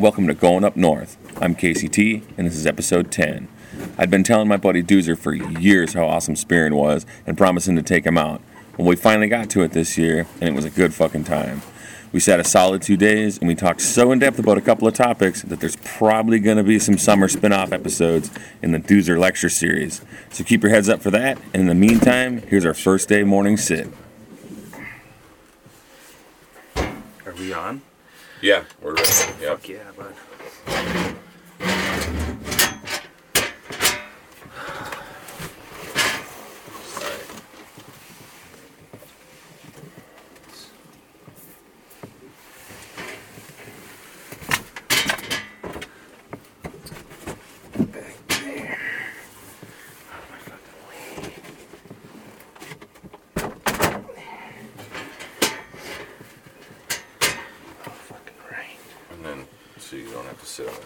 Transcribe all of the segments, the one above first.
Welcome to Going Up North. I'm Casey T, and this is episode 10. I'd been telling my buddy Doozer for years how awesome Spearin was and promising to take him out. Well, we finally got to it this year, and it was a good fucking time. We sat a solid two days, and we talked so in depth about a couple of topics that there's probably going to be some summer spin off episodes in the Doozer lecture series. So keep your heads up for that, and in the meantime, here's our first day morning sit. Are we on? Yeah, we're ready. Yeah. Fuck yeah, bud. Back there. Out of my fucking way. Oh, fucking right. And then, so you don't have to sit on it.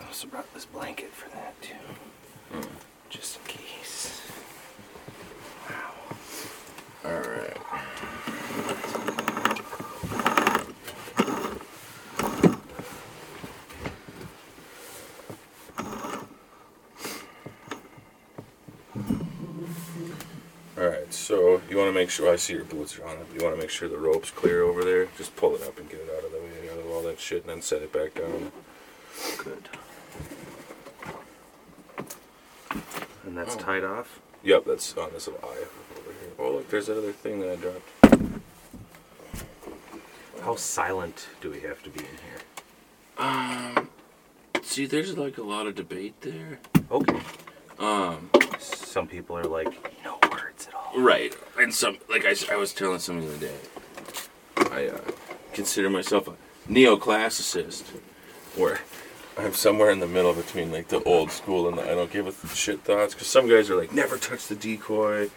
I also brought this blanket for that too. Just in case. Wow. Alright. Alright, so you want to make sure I see your boots are on it. You want to make sure the rope's clear over there. Just pull it up and get it out of the way out of all that shit and then set it back down. Good. And that's tied off? Yep, that's on this little eye over here. Oh, look, there's that other thing that I dropped. How silent do we have to be in here? Um, see, there's like a lot of debate there. Okay. Um, Some people are like, no words at all. Right, and some like I was telling somebody the other day, I uh, consider myself a neoclassicist, where I'm somewhere in the middle between like the old school and the I don't give a shit thoughts. Because some guys are like never touch the decoy.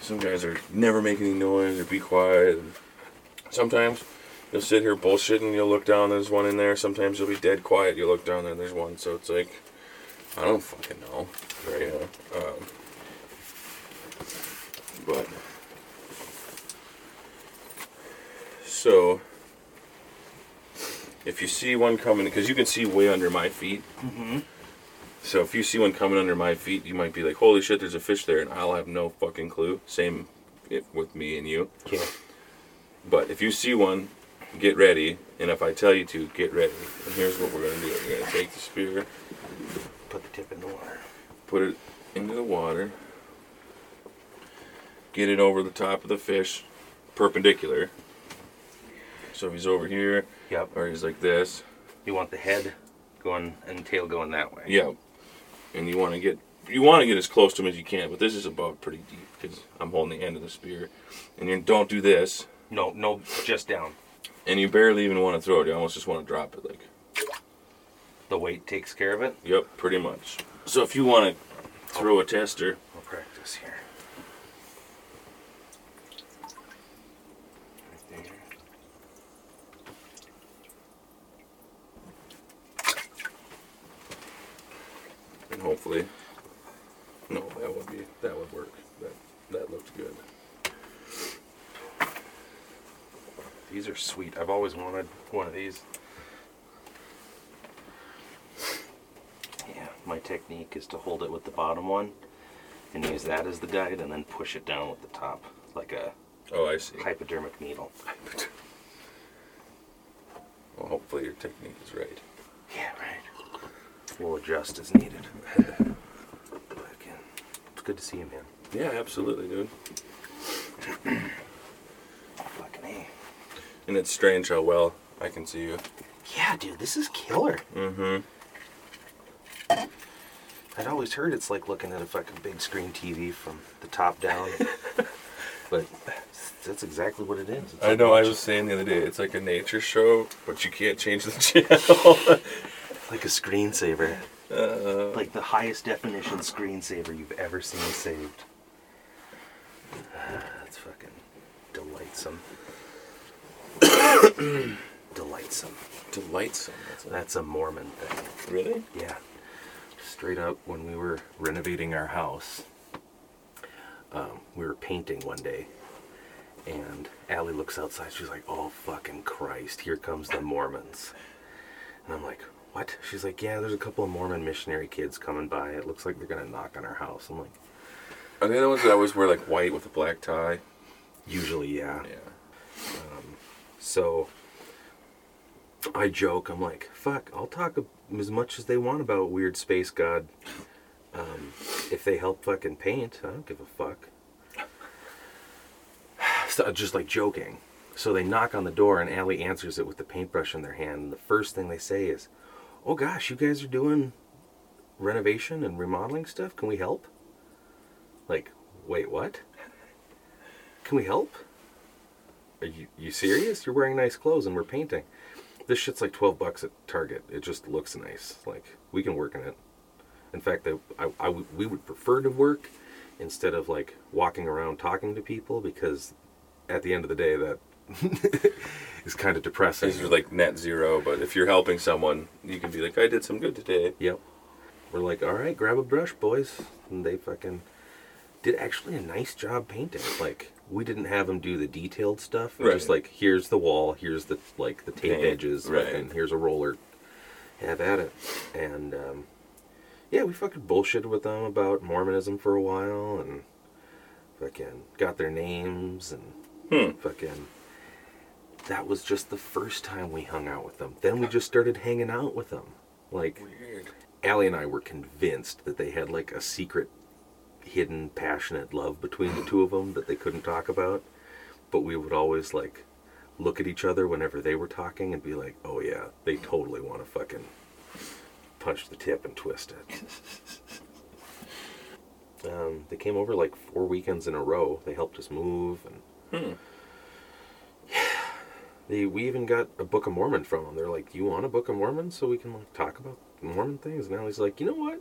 Some guys are never make any noise or be quiet. Sometimes you'll sit here bullshitting. You'll look down. There's one in there. Sometimes you'll be dead quiet. You look down there. There's one. So it's like I don't fucking know. You know. Um, but so if you see one coming, because you can see way under my feet. Mm-hmm. So if you see one coming under my feet, you might be like, "Holy shit, there's a fish there," and I'll have no fucking clue. Same with me and you. Okay. But if you see one, get ready. And if I tell you to, get ready. And here's what we're gonna do. We're gonna take the spear, Put the tip in the water. put it into the water, get it over the top of the fish, perpendicular. So if he's over here, Yep. or he's like this, You want the head going and tail going that way. yeah. And you want to get you want to get as close to him as you can, but this is about pretty deep because I'm holding the end of the spear. And you don't do this, No, no, just down. and you barely even want to throw it. You almost just want to drop it, like. The weight takes care of it. Yep, pretty much. So if you want to throw a tester, We'll practice here. Right there. and hopefully, no, that would be that would work. That that looked good. These are sweet. I've always wanted one of these. Yeah, my technique is to hold it with the bottom one and use that as the guide and then push it down with the top like a Oh, I see. hypodermic needle. Well, hopefully your technique is right. Yeah, right. We'll adjust as needed. It's good to see you, man. Yeah, absolutely, dude. Fucking A. And it's strange how well I can see you. Yeah, dude, this is killer. Mm-hmm. I'd always heard it's like looking at a fucking big screen TV from the top down. but that's exactly what it is. It's I like know. I was saying the other day, it's like a nature show, but you can't change the channel. Like a screensaver. uh, Like the highest definition screensaver you've ever seen saved. That's fucking delightsome. delightsome. delightsome. That's a- That's a Mormon thing. really? Yeah. Straight up, when we were renovating our house, um, we we were painting one day, and Allie looks outside. She's like, "Oh fucking Christ! Here comes the Mormons." And I'm like, "What?" She's like, "Yeah, there's a couple of Mormon missionary kids coming by. It looks like they're gonna knock on our house." I'm like, Are they the ones that always wear like white with a black tie? "Usually, yeah." Yeah. So I joke, I'm like, fuck, I'll talk as much as they want about weird space god. Um, if they help fucking paint, I don't give a fuck. So, just like joking. So they knock on the door, and Allie answers it with the paintbrush in their hand. And the first thing they say is, Oh gosh, you guys are doing renovation and remodeling stuff? Can we help? Like, wait, what? Can we help? Are you, you serious? You're wearing nice clothes and we're painting. This shit's like 12 bucks at Target. It just looks nice. Like, we can work in it. In fact, I, I, I we would prefer to work instead of like walking around talking to people because at the end of the day, that is kind of depressing. These are like net zero, but if you're helping someone, you can be like, I did some good today. Yep. We're like, all right, grab a brush, boys. And they fucking did actually a nice job painting. Like, we didn't have them do the detailed stuff. We're Just like, here's the wall, here's the like the tape Paint, edges, right. and here's a roller. Have at it. And um, yeah, we fucking bullshitted with them about Mormonism for a while, and fucking got their names and Hmm. fucking. That was just the first time we hung out with them. Then we just started hanging out with them. Like, Weird. Allie and I were convinced that they had like a secret, hidden, passionate love between the two of them that they couldn't talk about. But we would always like look at each other whenever they were talking and be like, "Oh yeah, they totally want to fucking punch the tip and twist it." um, they came over like four weekends in a row. They helped us move and. Hmm. They, we even got a Book of Mormon from them. They're like, "Do you want a Book of Mormon so we can like talk about Mormon things?" And Allie's like, "You know what?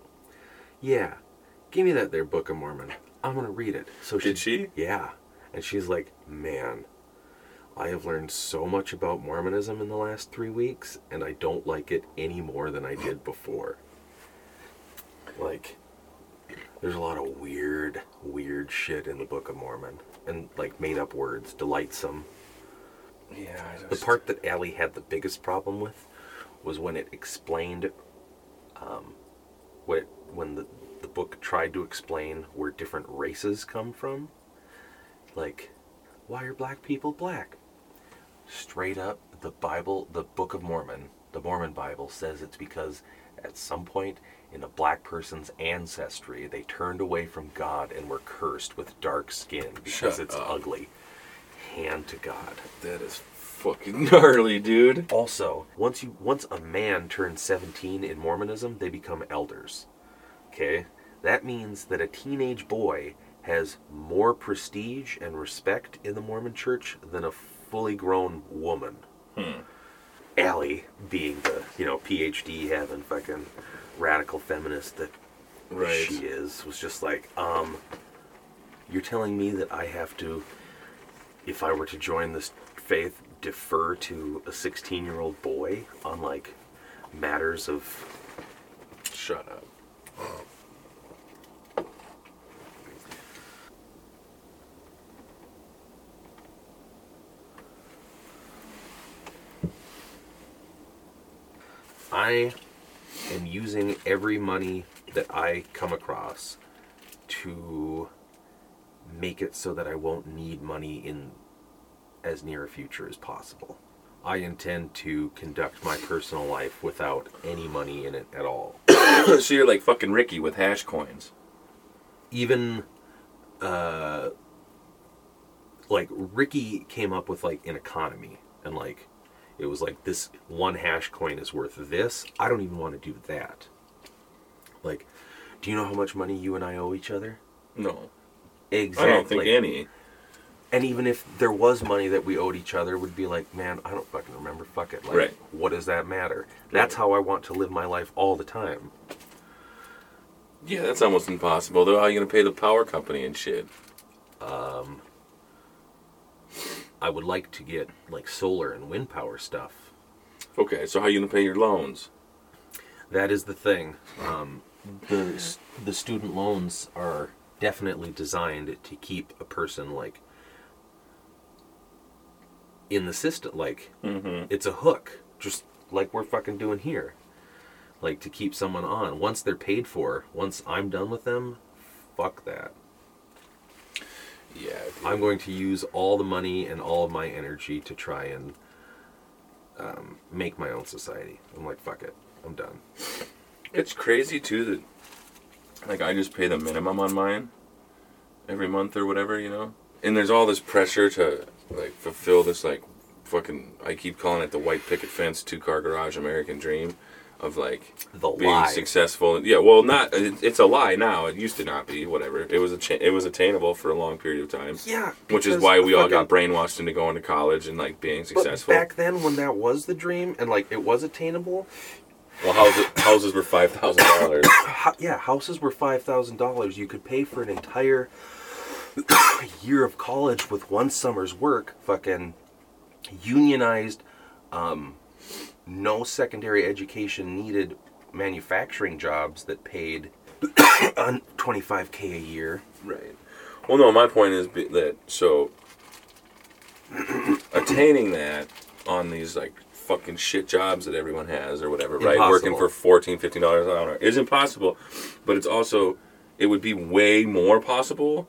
Yeah, give me that there Book of Mormon. I'm gonna read it." So Did she? Yeah, and she's like, "Man, I have learned so much about Mormonism in the last three weeks, and I don't like it any more than I did before. Like, there's a lot of weird, weird shit in the Book of Mormon, and like made up words, delightsome." Yeah. The part that Allie had the biggest problem with was when it explained, um, what when the the book tried to explain where different races come from. Like, why are black people black? Straight up, the Bible, the Book of Mormon, the Mormon Bible says it's because at some point in a black person's ancestry, they turned away from God and were cursed with dark skin because Shut it's up. ugly. Hand to God. That is fucking gnarly, dude. Also, once you once a man turns 17 in Mormonism, they become elders. Okay? That means that a teenage boy has more prestige and respect in the Mormon church than a fully grown woman. Allie being the, you know, PhD having fucking radical feminist that Right. she is, was just like, um, you're telling me that I have to, if I were to join this faith, defer to a 16 year old boy on like matters of. Shut up. I am using every money that I come across to make it so that I won't need money in as near a future as possible. I intend to conduct my personal life without any money in it at all. so you're like fucking Ricky with hash coins. even uh like Ricky came up with like an economy and like it was like this one hash coin is worth this. I don't even want to do that. Like, do you know how much money you and I owe each other? No. Exactly. I don't think any. And even if there was money that we owed each other, would be like, man, I don't fucking remember. Fuck it. Like, Right. what does that matter? That's how I want to live my life all the time. Yeah, that's almost impossible. Though, how are you gonna pay the power company and shit? Um, I would like to get like solar and wind power stuff. Okay, so how are you gonna pay your loans? That is the thing. Um, the the student loans are definitely designed to keep a person like in the system. Like Mm-hmm. it's a hook, just like we're fucking doing here. Like to keep someone on. Once they're paid for, once I'm done with them, fuck that. Yeah. I'm going to use all the money and all of my energy to try and um, make my own society. I'm like, fuck it, I'm done. It's crazy too that like I just pay the minimum on mine every month or whatever, you know. And there's all this pressure to like fulfill this like fucking I keep calling it the white picket fence two car garage American dream of like The being lie. successful. Yeah, well, not it, it's a lie now. It used to not be. Whatever. It was a cha- it was attainable for a long period of time. Yeah, Which is why we all got brainwashed into going to college and like being But successful. back then, when that was the dream and like it was attainable, well, houses, houses were five thousand dollars. yeah, houses were five thousand dollars. You could pay for an entire year of college with one summer's work. Fucking unionized, um, no secondary education needed manufacturing jobs that paid twenty five k a year. Right. Well, no, my point is that so attaining that on these like fucking shit jobs that everyone has or whatever, right? Working for 14 15 dollars an hour is impossible, but it's also it would be way more possible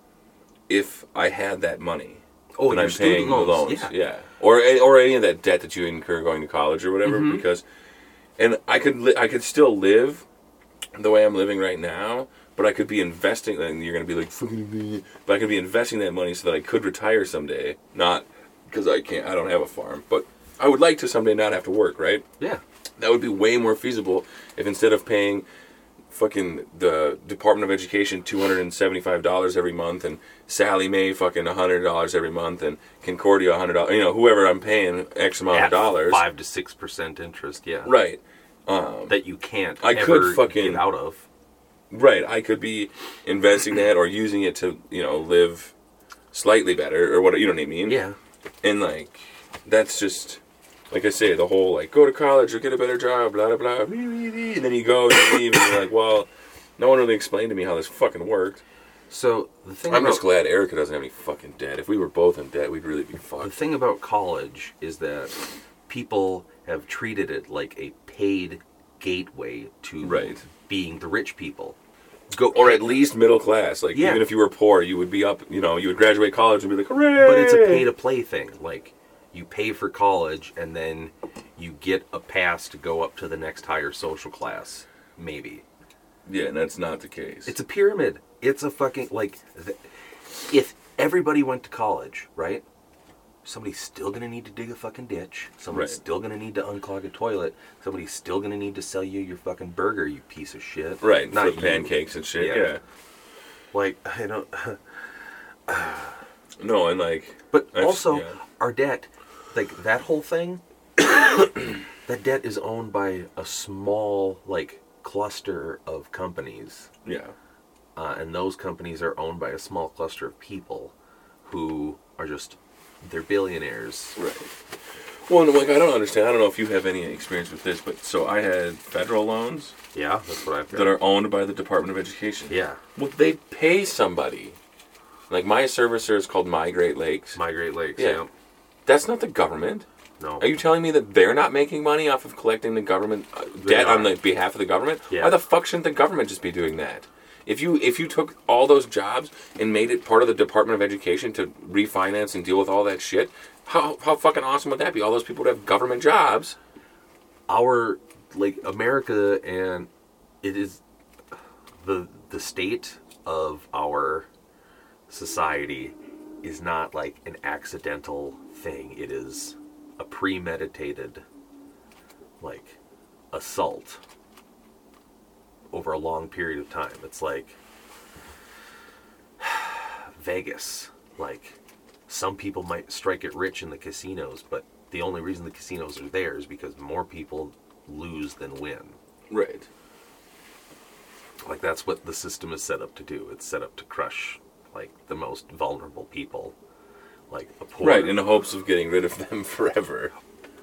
if I had that money. Oh, that I'm paying the loans, loans, yeah. or any- or any of that debt that you incur going to college or whatever, Mm-hmm. because and I could li- I could still live the way I'm living right now, but I could be investing. And you're gonna be like, but I could be investing that money so that I could retire someday. Not because I can't. I don't have a farm, but I would like to someday not have to work. Right? Yeah. That would be way more feasible if instead of paying fucking the Department of Education two hundred and seventy five dollars every month and Sallie Mae fucking hundred dollars every month and Concordia hundred dollars you know, whoever I'm paying X amount of dollars. five to six percent interest. Yeah. Right. Um, that you can't. I could fucking- get out of. Right. I could be investing that or using it to, you know, live slightly better or what you know what I mean? Yeah. And like that's just like I say, the whole like go to college or get a better job, blah blah blah. And then you go and you leave and you're like, well, no one really explained to me how this fucking worked. So the thing I'm about just glad Erica doesn't have any fucking debt. If we were both in debt, we'd really be fucked. the thing about college is that people have treated it like a paid gateway to Right. being the rich people. Go Or at least middle class. Like Yeah. even if you were poor, you would be up. You know, you would graduate college and be like, hooray! but it's a pay to play thing. Like you pay for college and then you get a pass to go up to the next higher social class. Maybe Yeah, and that's not the case. it's a pyramid. It's a fucking like th- if everybody went to college, right? Somebody's still gonna need to dig a fucking ditch. Somebody's Right. still gonna need to unclog a toilet. Somebody's still gonna need to sell you your fucking burger, you piece of shit. right Not you. pancakes and shit. Yeah. yeah. Like I don't. No, and like, But also, yeah. our debt, like that whole thing, that debt is owned by a small like cluster of companies, yeah, uh, and those companies are owned by a small cluster of people who are just they're billionaires. right. Well, like I don't understand. I don't know if you have any experience with this, but so I had federal loans Yeah, that's what I've that are owned by the Department of Education. yeah, Well, they pay somebody. Like my servicer is called My Great Lakes. my Great Lakes. Yeah. Yeah, That's not the government. no, Are you telling me that they're not making money off of collecting the government uh, debt are. on the behalf of the government? Yeah. Why the fuck shouldn't the government just be doing that? If you if you took all those jobs and made it part of the Department of Education to refinance and deal with all that shit, how how fucking awesome would that be? All those people would have government jobs. our like America and it is the the state of our society is not like an accidental thing. It is a premeditated like assault over a long period of time. It's like Vegas. Like some people might strike it rich in the casinos, but the only reason the casinos are there is because more people lose than win. Right. Like that's what the system is set up to do. It's set up to crush like the most vulnerable people. Like a poor Right, in the hopes of getting rid of them forever.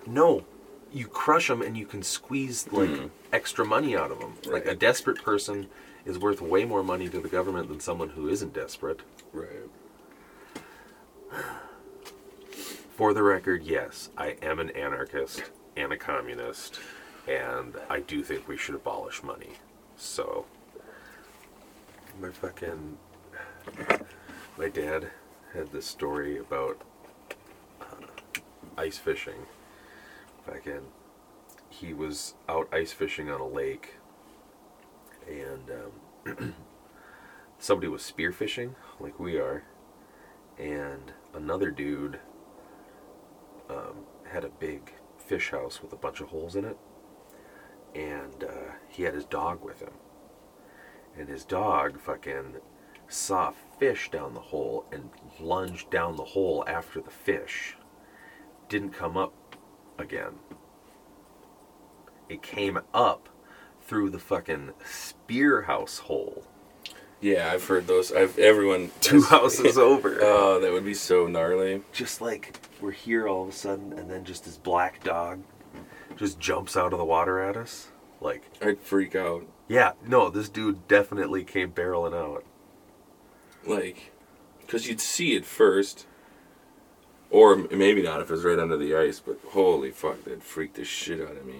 No, you crush them and you can squeeze like hmm. extra money out of them. Like a. Desperate person is worth way more money to the government than someone who isn't desperate. Right. For the record, yes, I am an anarchist and a communist, and I do think we should abolish money. So, my fucking. My dad had this story about uh, ice fishing. back in. He was out ice fishing on a lake, and um, somebody was spearfishing, like we are, and another dude um, had a big fish house with a bunch of holes in it, and uh, he had his dog with him. And his dog fucking saw a fish down the hole and lunged down the hole after the fish. Didn't come up again. It came up through the fucking spear house hole. Yeah, I've heard those. I've everyone Two houses over. Oh, that would be so gnarly. just like we're here all of a sudden, and then just this black dog just jumps out of the water at us. Like, I'd freak out. yeah, no, this dude definitely came barreling out. Like, because you'd see it first. Or maybe not if it was right under the ice, but holy fuck, that freaked the shit out of me.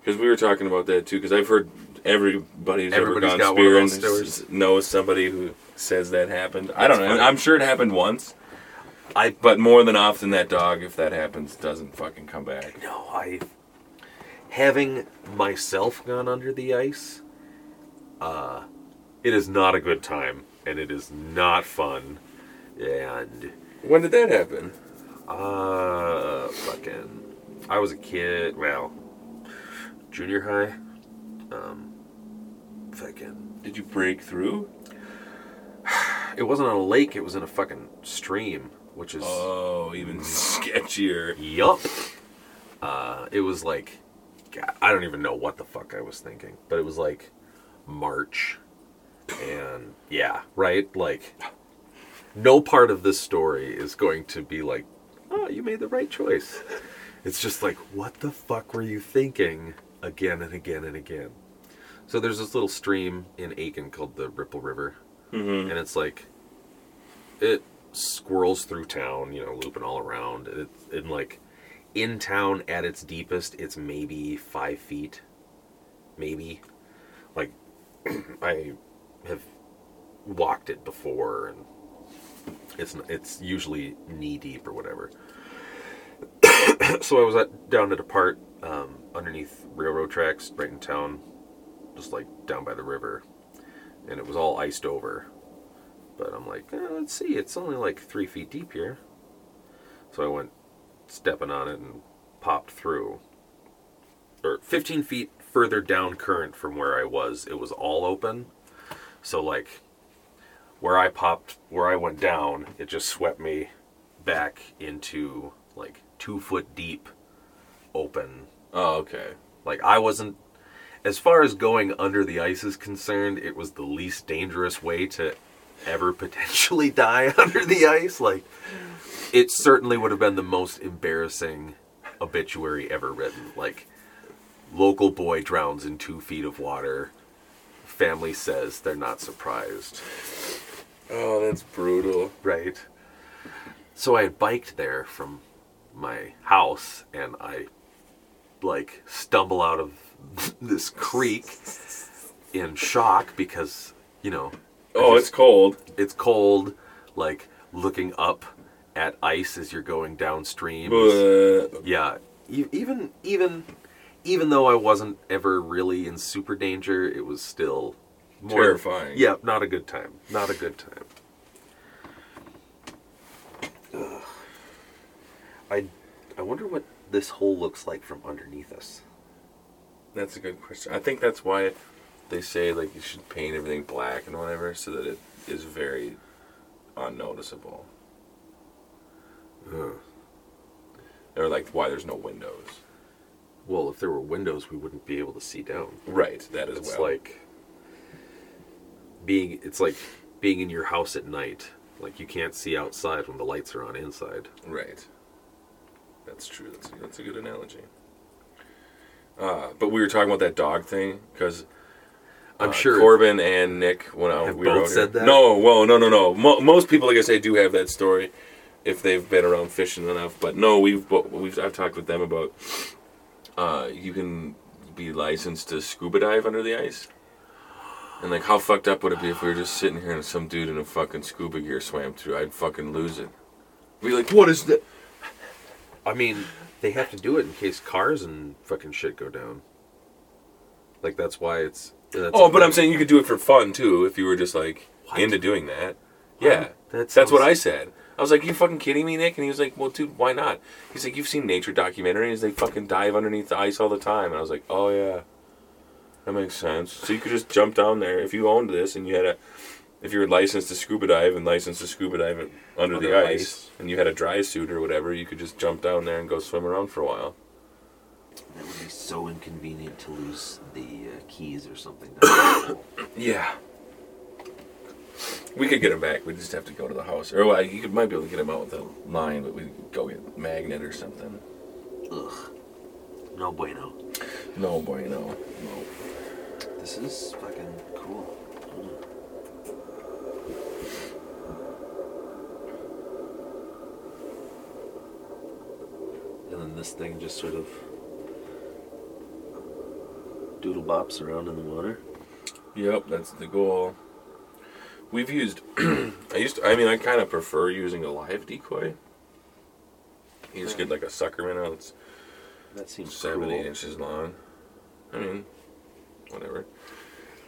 Because we were talking about that too, because I've heard everybody who's Everybody's ever gone one of spearing those s- stories. knows somebody who says that happened. I don't know. funny. I'm sure it happened once, I but more than often, that dog, if that happens, doesn't fucking come back. no, I having myself gone under the ice. Uh, it is not a good time, and it is not fun. And When did that happen? uh, fucking, I was a kid. Well, junior high. Um, fucking. Did you break through? It wasn't on a lake. It was in a fucking stream, which is Oh, even sketchier. yup. Uh, it was like, God, I don't even know what the fuck I was thinking, but it was like March, and yeah, right. Like, no part of this story is going to be like, oh, you made the right choice. It's just like, what the fuck were you thinking again and again and again? So there's this little stream in Aitkin called the Ripple River, Mm-hmm. and it's like it squirrels through town, you know, looping all around. And it's in like in town at its deepest, it's maybe five feet, maybe. Like I have walked it before, and it's it's usually knee deep or whatever. so I was at, down at a part um, underneath railroad tracks right in town, just like down by the river, and it was all iced over. But I'm like, eh, let's see, it's only like three feet deep here. So I went stepping on it and popped through. Or 15 feet further down current from where I was, it was all open. So like, where I popped, where I went down, it just swept me back into like two foot deep open Oh, okay. like I wasn't as far as going under the ice is concerned, it was the least dangerous way to ever potentially die under the ice. Like it certainly would have been the most embarrassing obituary ever written. Like local boy drowns in two feet of water. Family says they're not surprised. Oh, that's brutal. Right. So I had biked there from my house and I like stumble out of this creek in shock because, you know, Oh, it's cold. it's cold, like looking up at ice as you're going downstream. yeah, even even even though I wasn't ever really in super danger, it was still more Terrifying. Yeah, not a good time. Not a good time. Ugh. I I wonder what this hole looks like from underneath us. that's a good question. I think that's why they say like you should paint everything black and whatever, so that it is very unnoticeable. Ugh. Or like why there's no windows. Well, if there were windows, we wouldn't be able to see down. Right. That as It's well. like being it's like being in your house at night. Like you can't see outside when the lights are on inside. Right. That's true. That's a, that's a good analogy. Uh, but we were talking about that dog thing because I'm uh, sure. Corbin and Nick when I, we both out said here. that? No, well, no, no, no. Mo- most people, like I say, do have that story if they've been around fishing enough. But no, we've we've I've talked with them about uh, you can be licensed to scuba dive under the ice. And like, how fucked up would it be if we were just sitting here and some dude in a fucking scuba gear swam through? I'd fucking lose it. Be like, what is that? I mean, they have to do it in case cars and fucking shit go down. Like that's why it's. That's Oh, but I'm saying you could do it for fun too if you were just like What? into doing that. Yeah, That that's what I said. I was like, "You fucking kidding me, Nick?" And he was like, "Well, dude, why not?" He's like, "You've seen nature documentaries? They fucking dive underneath the ice all the time." And I was like, "Oh yeah, that makes sense." So you could just jump down there if you owned this and you had a, if you were licensed to scuba dive and licensed to scuba dive it under, the ice, ice. and you had a dry suit or whatever, you could just jump down there and go swim around for a while. That would be so inconvenient to lose the uh, keys or something. Yeah. We could get him back. We just have to go to the house. Or well, you could, might be able to get him out with a line, but we could go get a magnet or something. Ugh. No bueno. No boy, no. No. This is fucking cool. And then this thing just sort of doodle bops around in the water. Yep, that's the goal. We've used. I used. To, I mean, I kind of prefer using a live decoy. You just get like a sucker minnow that's That seems seven, eight inches long. I mean, whatever.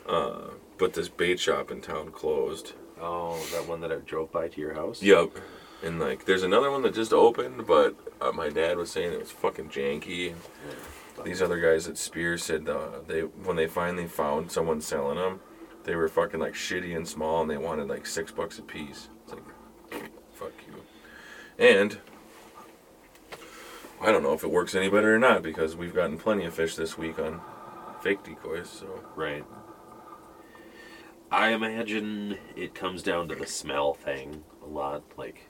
Uh, but this bait shop in town closed. Oh, that one that I drove by to your house? Yep. And like, there's another one that just opened, but uh, my dad was saying it was fucking janky. These other guys at Spear said uh, they when they finally found someone selling them, they were fucking like shitty and small, and they wanted like six bucks a piece. It's like, fuck you. And I don't know if it works any better or not because we've gotten plenty of fish this week on fake decoys. So Right. I imagine it comes down to the smell thing a lot, like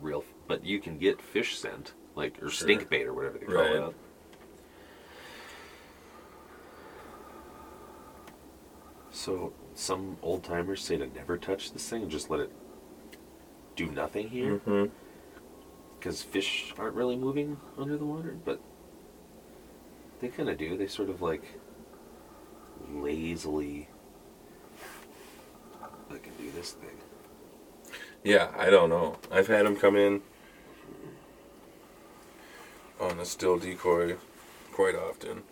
real. But you can get fish scent, like or Sure. stink bait or whatever they call Right. it. So some old timers say to never touch this thing and just let it do nothing here, Mhm. because fish aren't really moving under the water, but they kind of do. They sort of like lazily I can do this thing. Yeah, I don't know. I've had them come in on a still decoy quite often.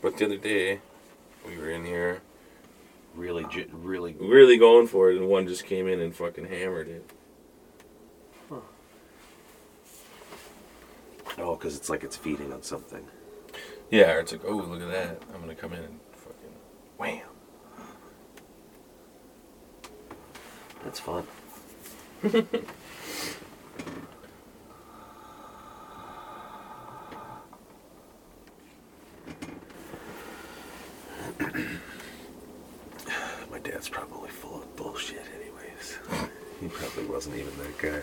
But the other day, we were in here Really, really. really going for it, and one just came in and fucking hammered it. Oh, because it's like it's feeding on something. Yeah, or it's like, oh, look at that. I'm going to come in and fucking wham. That's fun. My dad's probably full of bullshit, anyways. he probably wasn't even that guy.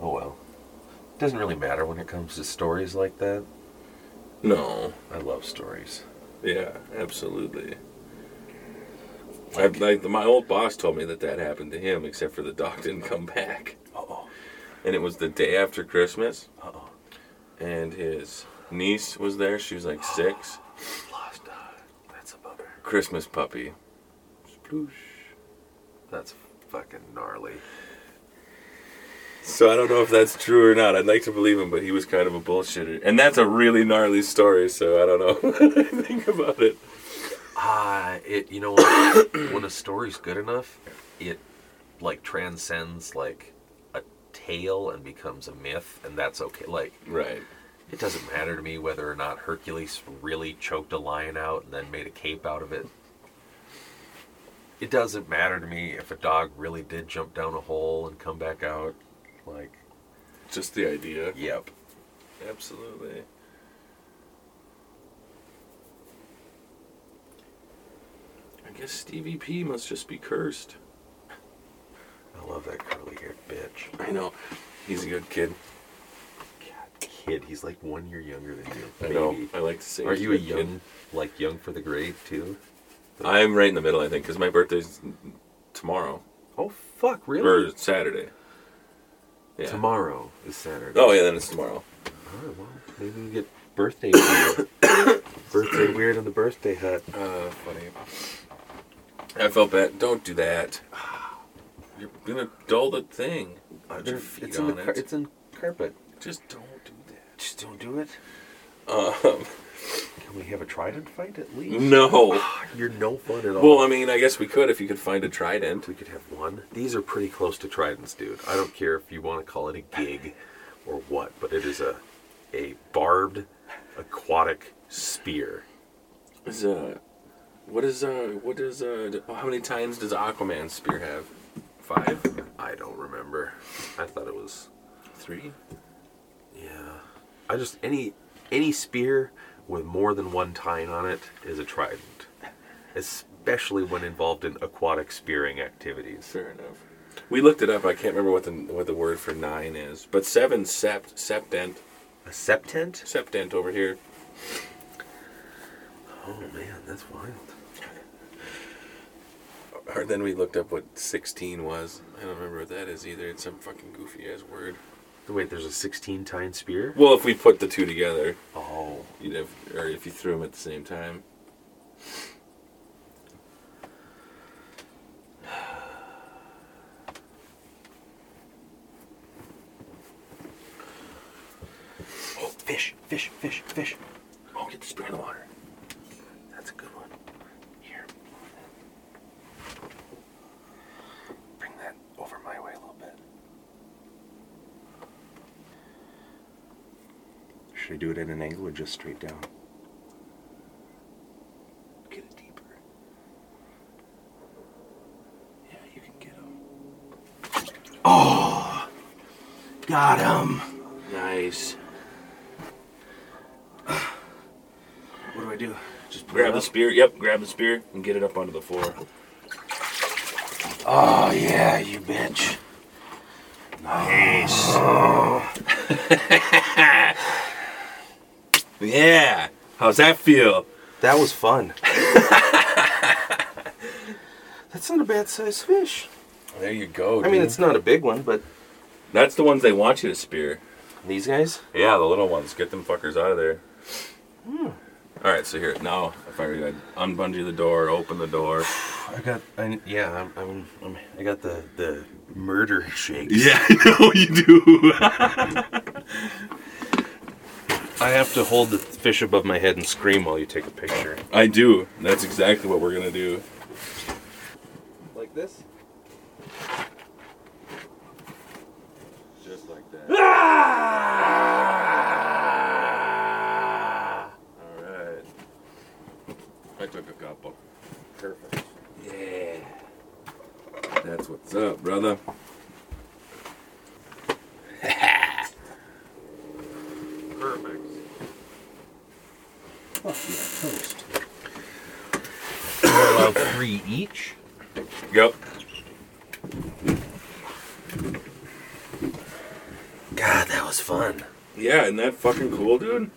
Oh well. Doesn't really matter when it comes to stories like that. No. I love stories. Yeah, absolutely. I, like my old boss told me that that happened to him, except for the dog didn't come back, Uh oh. and it was the day after Christmas, Uh oh. and his niece was there. She was like six. Lost dog. That's a bummer. Christmas puppy. Sploosh. That's fucking gnarly. So I don't know if that's true or not. I'd like to believe him, but he was kind of a bullshitter, and that's a really gnarly story. So I don't know what I think about it. Ah, it. You know when a story's good enough, it like transcends like a tale and becomes a myth, and that's okay. Like Right. it doesn't matter to me whether or not Hercules really choked a lion out and then made a cape out of it. It doesn't matter to me if a dog really did jump down a hole and come back out. Like, Just the idea. yep. Absolutely. I guess Stevie P must just be cursed. I love that curly haired bitch. I know. He's a good kid. God, kid, he's like one year younger than you. I know. I like to say. Are you a good kid. young, like young for the grave too? I'm right in the middle, I think, because my birthday's tomorrow Oh fuck, really? or Saturday. Yeah. Tomorrow is Saturday. Oh yeah, then it's tomorrow. Oh, well, maybe we get birthday weird. birthday weird in the birthday hut. Uh, funny. I felt bad. Don't do that. You're gonna dull the thing. Put your feet it's in on the it. car- it's in carpet. Just don't do that. Just don't do it. Um, Can we have a trident fight at least? no. You're no fun at all. Well, I mean, I guess we could if you could find a trident. we could have one. These are pretty close to tridents, dude. I don't care if you want to call it a gig or what, but it is a a barbed aquatic spear. Is uh, what is uh, what is uh, how many times does Aquaman's spear have? Five, I don't remember. I thought it was three. yeah. I just any any spear with more than one tine on it is a trident, especially when involved in aquatic spearing activities. Fair enough. We looked it up. I can't remember what the what the word for nine is, but seven sept septent A septent? septent over here. Oh man, that's wild. Or then we looked up what sixteen was. I don't remember what that is either. It's some fucking goofy ass word. Wait, there's a 16 tine spear? Well, if we put the two together, Oh, you'd have, or if you threw them at the same time. oh, fish, fish, fish, fish. Oh, get the spear in the water. That's a good one. Here. Bring that over my way a little bit. Should I do it at an angle or just straight down? Get it deeper. Yeah, you can get them. Oh, got him. Nice. What do I do? Just Grab the spear. Yep, grab the spear and get it up onto the floor. Oh yeah, you bitch. Nice. Yeah. How's that feel? That was fun. That's not a bad sized fish. There you go. I mean, it's not a big one, but that's the ones they want you to spear. these guys. Yeah, the little ones. Get them fuckers out of there. Hmm. All right, so here now, if I were I'd unbungee the door, open the door. I got. I, yeah, I'm, I'm, I'm. I got the the murder shakes. Yeah, I know you do. I have to hold the fish above my head and scream while you take a picture. I do. That's exactly what we're gonna do. Like this? Just like that. Ah! All right. I took a couple. Perfect. Yeah. That's what's up, brother. Perfect. Oh, yeah, toast. We're allowed three each. Yep. God, that was fun. Yeah, isn't that fucking cool, dude?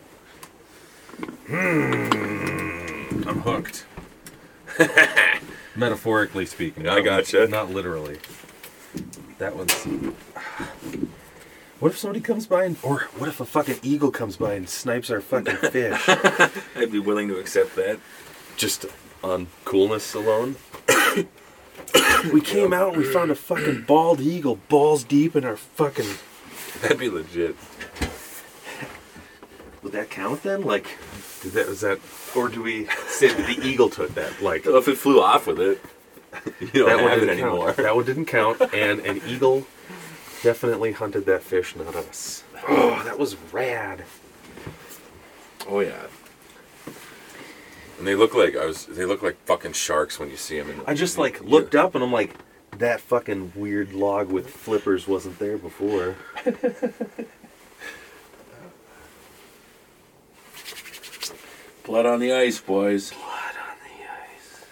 Hmm. I'm hooked. Metaphorically speaking. I gotcha. Not literally. That was. What if somebody comes by and, or what if a fucking eagle comes by and snipes our fucking fish? I'd be willing to accept that. Just on coolness alone. we came out and we found a fucking bald eagle balls deep in our fucking. That'd be legit. Would that count then? Like, did that was that, or do we say that the eagle took that? Like, Well, if it flew off with it, you don't that one have it didn't anymore. count. That one didn't count, and an eagle definitely hunted that fish, not us. Oh, that was rad. Oh yeah. And they look like I was. They look like fucking sharks when you see them. In, I just like looked up and I'm like, that fucking weird log with flippers wasn't there before. Blood on the ice, boys. Blood on the ice.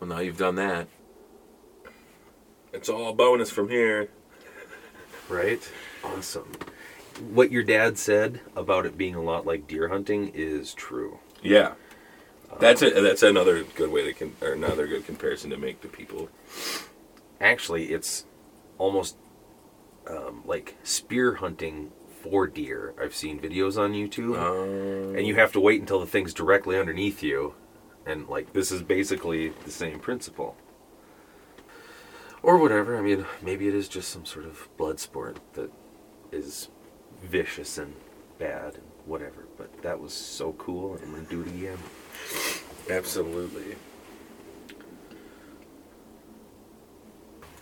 Well, now you've done that. It's all bonus from here. Right? Awesome. What your dad said about it being a lot like deer hunting is true. Yeah. That's a, that's another good way to con- or another good comparison to make to people. Actually, it's almost um, like spear hunting for deer. I've seen videos on YouTube, Um, and you have to wait until the thing's directly underneath you, and like this is basically the same principle. Or whatever. I mean, maybe it is just some sort of blood sport that is vicious and bad and whatever. But that was so cool, and I'm gonna do it again. absolutely.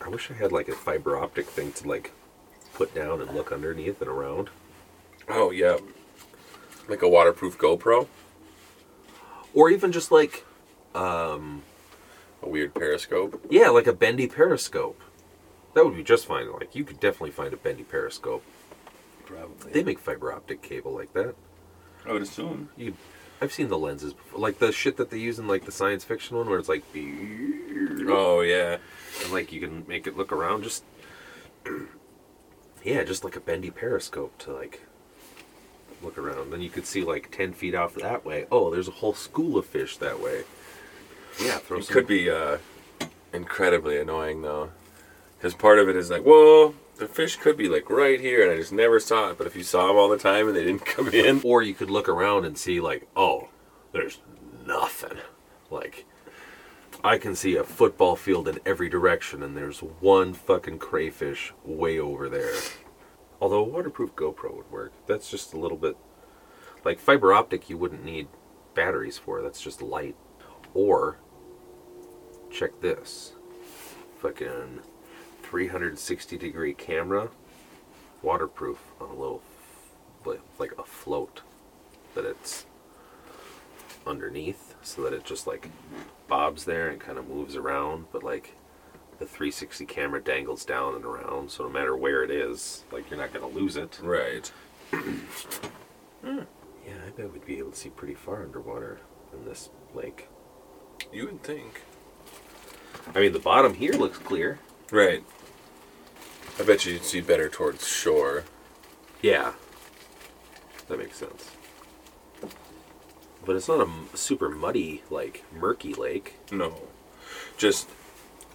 I wish I had like a fiber optic thing to like put down and look underneath and around. Oh yeah, like a waterproof GoPro, Or even just like, um, a weird periscope. yeah, like a bendy periscope. That would be just fine. Like, you could definitely find a bendy periscope. Probably. They make fiber optic cable like that. I would assume. You, I've seen the lenses before. Like the shit that they use in like the science fiction one where it's like, Oh yeah. and like you can make it look around just, yeah, just like a bendy periscope to like look around. Then you could see like 10 feet off that way. Oh, there's a whole school of fish that way. Yeah, throw It some. could be uh, incredibly annoying though, because part of it is like, well, the fish could be like right here, and I just never saw it. But if you saw them all the time and they didn't come in, Or you could look around and see, like, oh, there's nothing. Like, I can see a football field in every direction, and there's one fucking crayfish way over there. Although a waterproof GoPro would work. That's just a little bit. Like, fiber optic, you wouldn't need batteries for. That's just light. Or, check this fucking 360 degree camera, waterproof on a little like, a float that it's underneath so that it just like bobs there and kind of moves around but like the 360 camera dangles down and around so no matter where it is like you're not going to lose it right? yeah i bet we'd be able to see pretty far underwater in this lake You would think, i mean the bottom here looks clear right? I bet you'd see better towards shore. yeah that makes sense but it's not a super muddy like murky lake No, just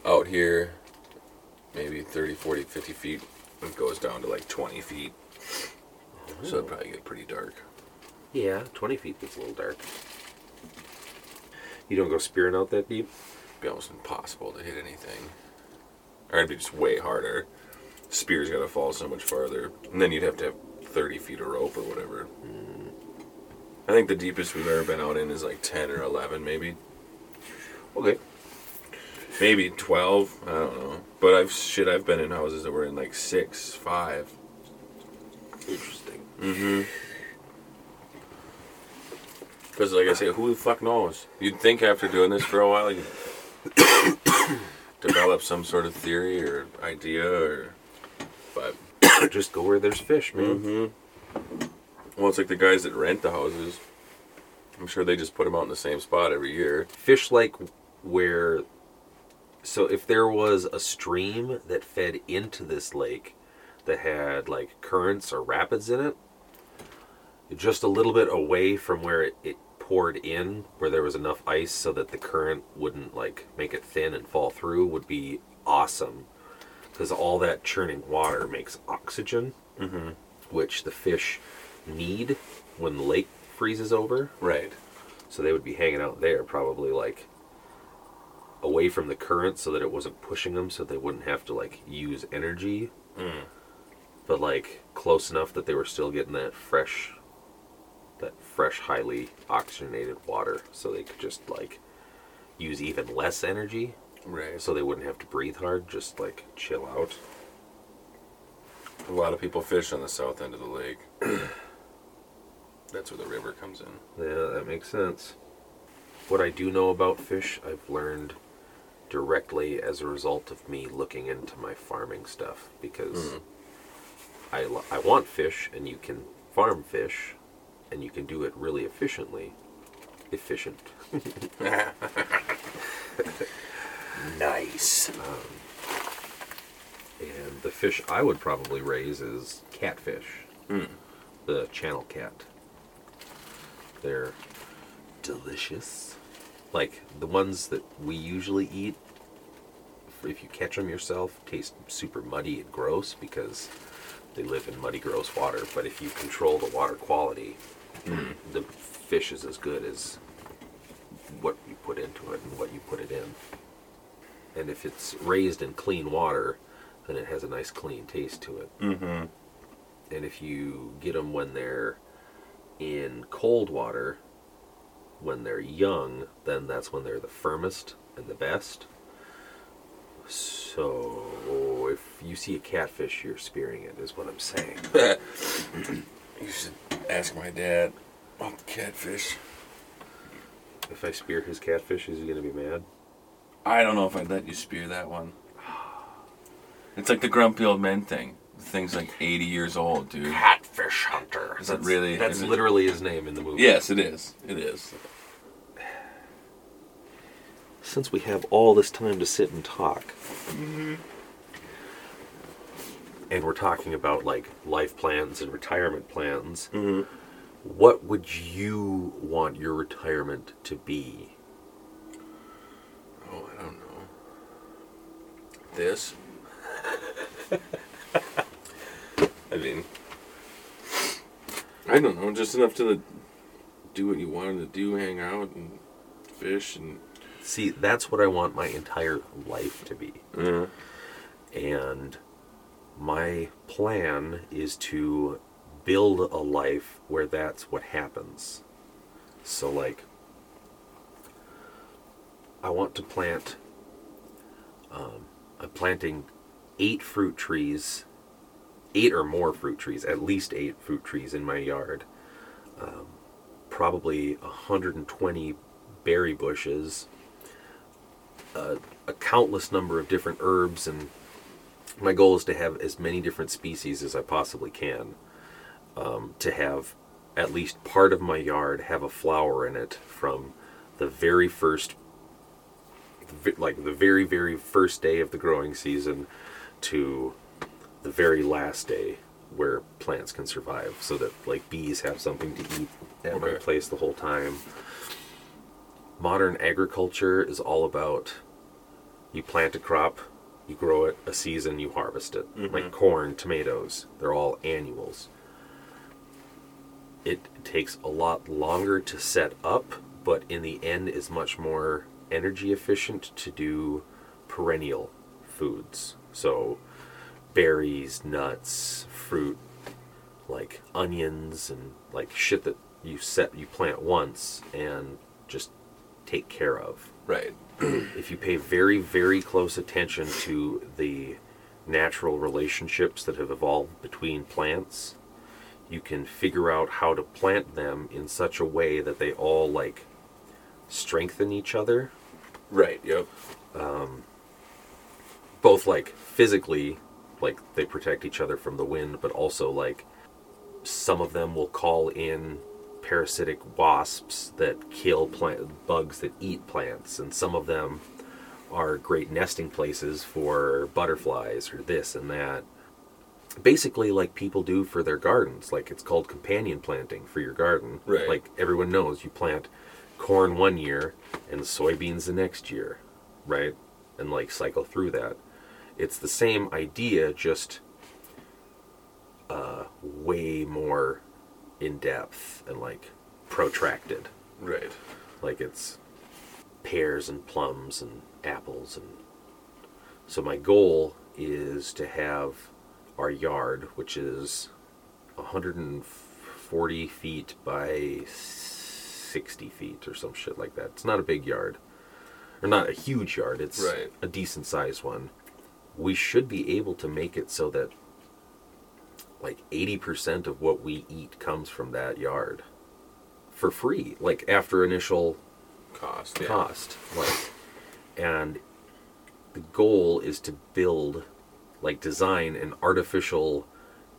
out here, maybe 30, 40, 50 feet. It goes down to like 20 feet. So it'd oh. probably get pretty dark. Yeah, 20 feet gets a little dark. You don't go spearing out that deep? It'd be almost impossible to hit anything. Or it'd be just way harder. Spear's gotta fall so much farther. And then you'd have to have 30 feet of rope or whatever. Hmm. I think the deepest we've ever been out in is like 10 or 11, maybe. Okay. Maybe 12. I don't know. But I've shit, I've been in houses that were in like 6, 5. Interesting. Mm-hmm. Because, like I say, who the fuck knows? You'd think after doing this for a while, you'd develop some sort of theory or idea, or. But, Just go where there's fish, man. mm-hmm. Well, it's like the guys that rent the houses. I'm sure they just put them out in the same spot every year. Fish like where. So if there was a stream that fed into this lake that had like currents or rapids in it, just a little bit away from where it, it poured in, where there was enough ice so that the current wouldn't like make it thin and fall through, would be awesome. Because all that churning water makes oxygen, mm-hmm. which the fish need when the lake freezes over. Right. So they would be hanging out there, probably like away from the current, so that it wasn't pushing them, so they wouldn't have to like use energy. Mm. But like close enough that they were still getting that fresh, that fresh, highly oxygenated water, so they could just like use even less energy, Right. so they wouldn't have to breathe hard, just like chill out. A lot of people fish on the south end of the lake. That's where the river comes in. Yeah, that makes sense. What I do know about fish, I've learned directly as a result of me looking into my farming stuff because hmm. I, lo- I want fish and you can farm fish and you can do it really efficiently. Efficient. Nice. Um, and the fish I would probably raise is catfish. Hmm. The channel cat. They're delicious. like the ones that we usually eat, if you catch them yourself, taste super muddy and gross because they live in muddy, gross water. But if you control the water quality, the fish is as good as what you put into it and what you put it in. And if it's raised in clean water, then it has a nice clean taste to it. Mm-hmm. And if you get them when they're in cold water, when they're young, then that's when they're the firmest and the best. So if you see a catfish, you're spearing it, is what I'm saying. You should ask my dad about the catfish. If I spear his catfish, is he going to be mad? I don't know if I'd let you spear that one. It's like the grumpy old men thing. The thing's like 80 years old, dude. Catfish hunter. Is that really? That's is it- literally his name in the movie. Yes, it is. It is. Since we have all this time to sit and talk, mm-hmm. and we're talking about like life plans and retirement plans, mm-hmm. what would you want your retirement to be? Oh, I don't know. This? I mean, I don't know. Just enough to do what you wanted to do, hang out and fish and. See, that's what I want my entire life to be. Uh, And my plan is to build a life where that's what happens. So, like, I want to plant, um, I'm planting eight fruit trees, eight or more fruit trees, at least eight fruit trees in my yard. Um, probably 120 berry bushes, a, a countless number of different herbs and my goal is to have as many different species as I possibly can. Um, to have at least part of my yard have a flower in it from the very first, like the very, very first day of the growing season to the very last day where plants can survive so that like bees have something to eat at my Okay. place the whole time. Modern agriculture is all about you plant a crop, you grow it a season, you harvest it. Mm-hmm. Like corn, tomatoes, they're all annuals. It takes a lot longer to set up, but in the end is much more energy efficient to do perennial foods. So berries, nuts, fruit, like onions and like shit that you set you plant once and just take care of right. if you pay very, very close attention to the natural relationships that have evolved between plants, you can figure out how to plant them in such a way that they all like strengthen each other, Right. Yep. Um, both like physically, like they protect each other from the wind, but also like some of them will call in parasitic wasps that kill plant bugs that eat plants, and some of them are great nesting places for butterflies or this and that. Basically, like people do for their gardens, like it's called companion planting for your garden. Right. Like everyone knows, you plant corn one year and soybeans the next year, right? And like cycle through that. It's the same idea, just uh, way more in depth and like protracted. Right. Like it's pears and plums and apples and so my goal is to have our yard, which is 140 feet by 60 feet or some shit like that. It's not a big yard, or not a huge yard. It's Right. a decent sized one. We should be able to make it so that like 80% of what we eat comes from that yard for free, like after initial Cost. Yeah. cost. Like, and the goal is to build, like, design an artificial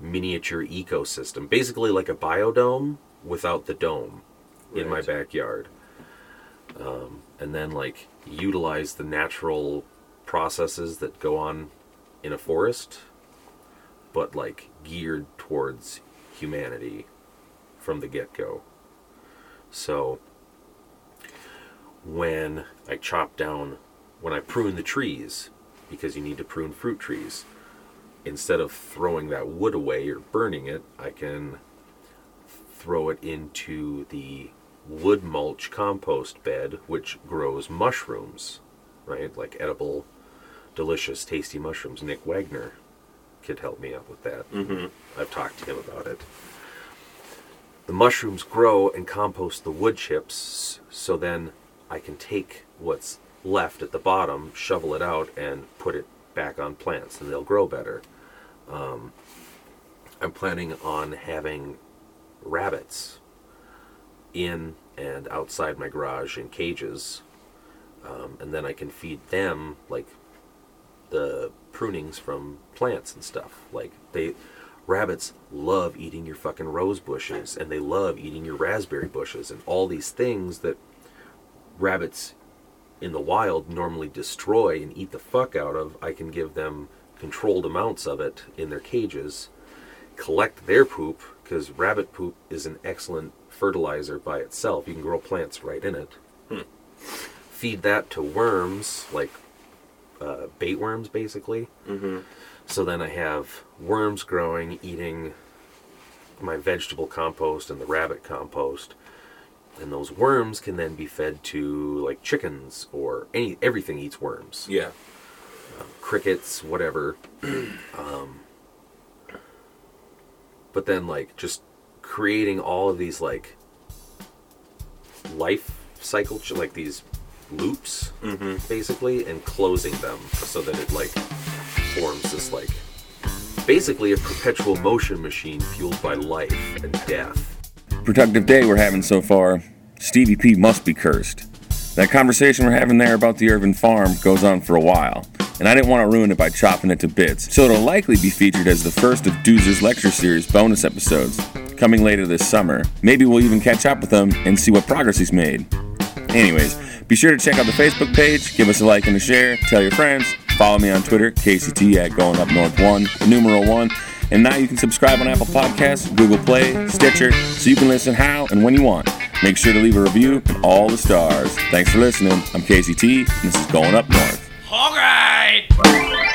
miniature ecosystem, basically like a biodome without the dome in my backyard. Um, and then, like, utilize the natural processes that go on in a forest, but, like, geared towards humanity from the get go. So, when I chop down, when I prune the trees, because you need to prune fruit trees, instead of throwing that wood away or burning it, I can throw it into the wood mulch compost bed, which grows mushrooms, right? Like edible, delicious, tasty mushrooms. Nick Wagner could help me out with that. Mm-hmm. I've talked to him about it. The mushrooms grow and compost the wood chips, so then I can take what's left at the bottom, shovel it out, and put it back on plants, and they'll grow better. Um, I'm planning on having rabbits in and outside my garage in cages, um, and then I can feed them like the prunings from plants and stuff. Like they, rabbits love eating your fucking rose bushes, and they love eating your raspberry bushes, and all these things that rabbits in the wild normally destroy and eat the fuck out of. I can give them controlled amounts of it in their cages, collect their poop because rabbit poop is an excellent fertilizer by itself. You can grow plants right in it. Hmm. Feed that to worms, like uh, bait worms, basically. Mm-hmm. So then I have worms growing, eating my vegetable compost and the rabbit compost. And those worms can then be fed to like chickens or any everything eats worms Yeah. crickets, whatever. um, but then like just creating all of these like life cycle, like these loops, mm-hmm. basically, and closing them so that it like forms this like basically a perpetual motion machine fueled by life and death. Productive day we're having so far. Stevie P must be cursed. That conversation we're having there about the Irvin farm goes on for a while, and I didn't want to ruin it by chopping it to bits, so it'll likely be featured as the first of Doozer's lecture series bonus episodes, coming later this summer. Maybe we'll even catch up with him and see what progress he's made. Anyways, be sure to check out the Facebook page, give us a like and a share, tell your friends, follow me on Twitter, KCT at Going Up North 1, the numeral 1, and now you can subscribe on Apple Podcasts, Google Play, Stitcher, so you can listen how and when you want. Make sure to leave a review and all the stars. Thanks for listening. I'm KCT, and this is Going Up North. All right.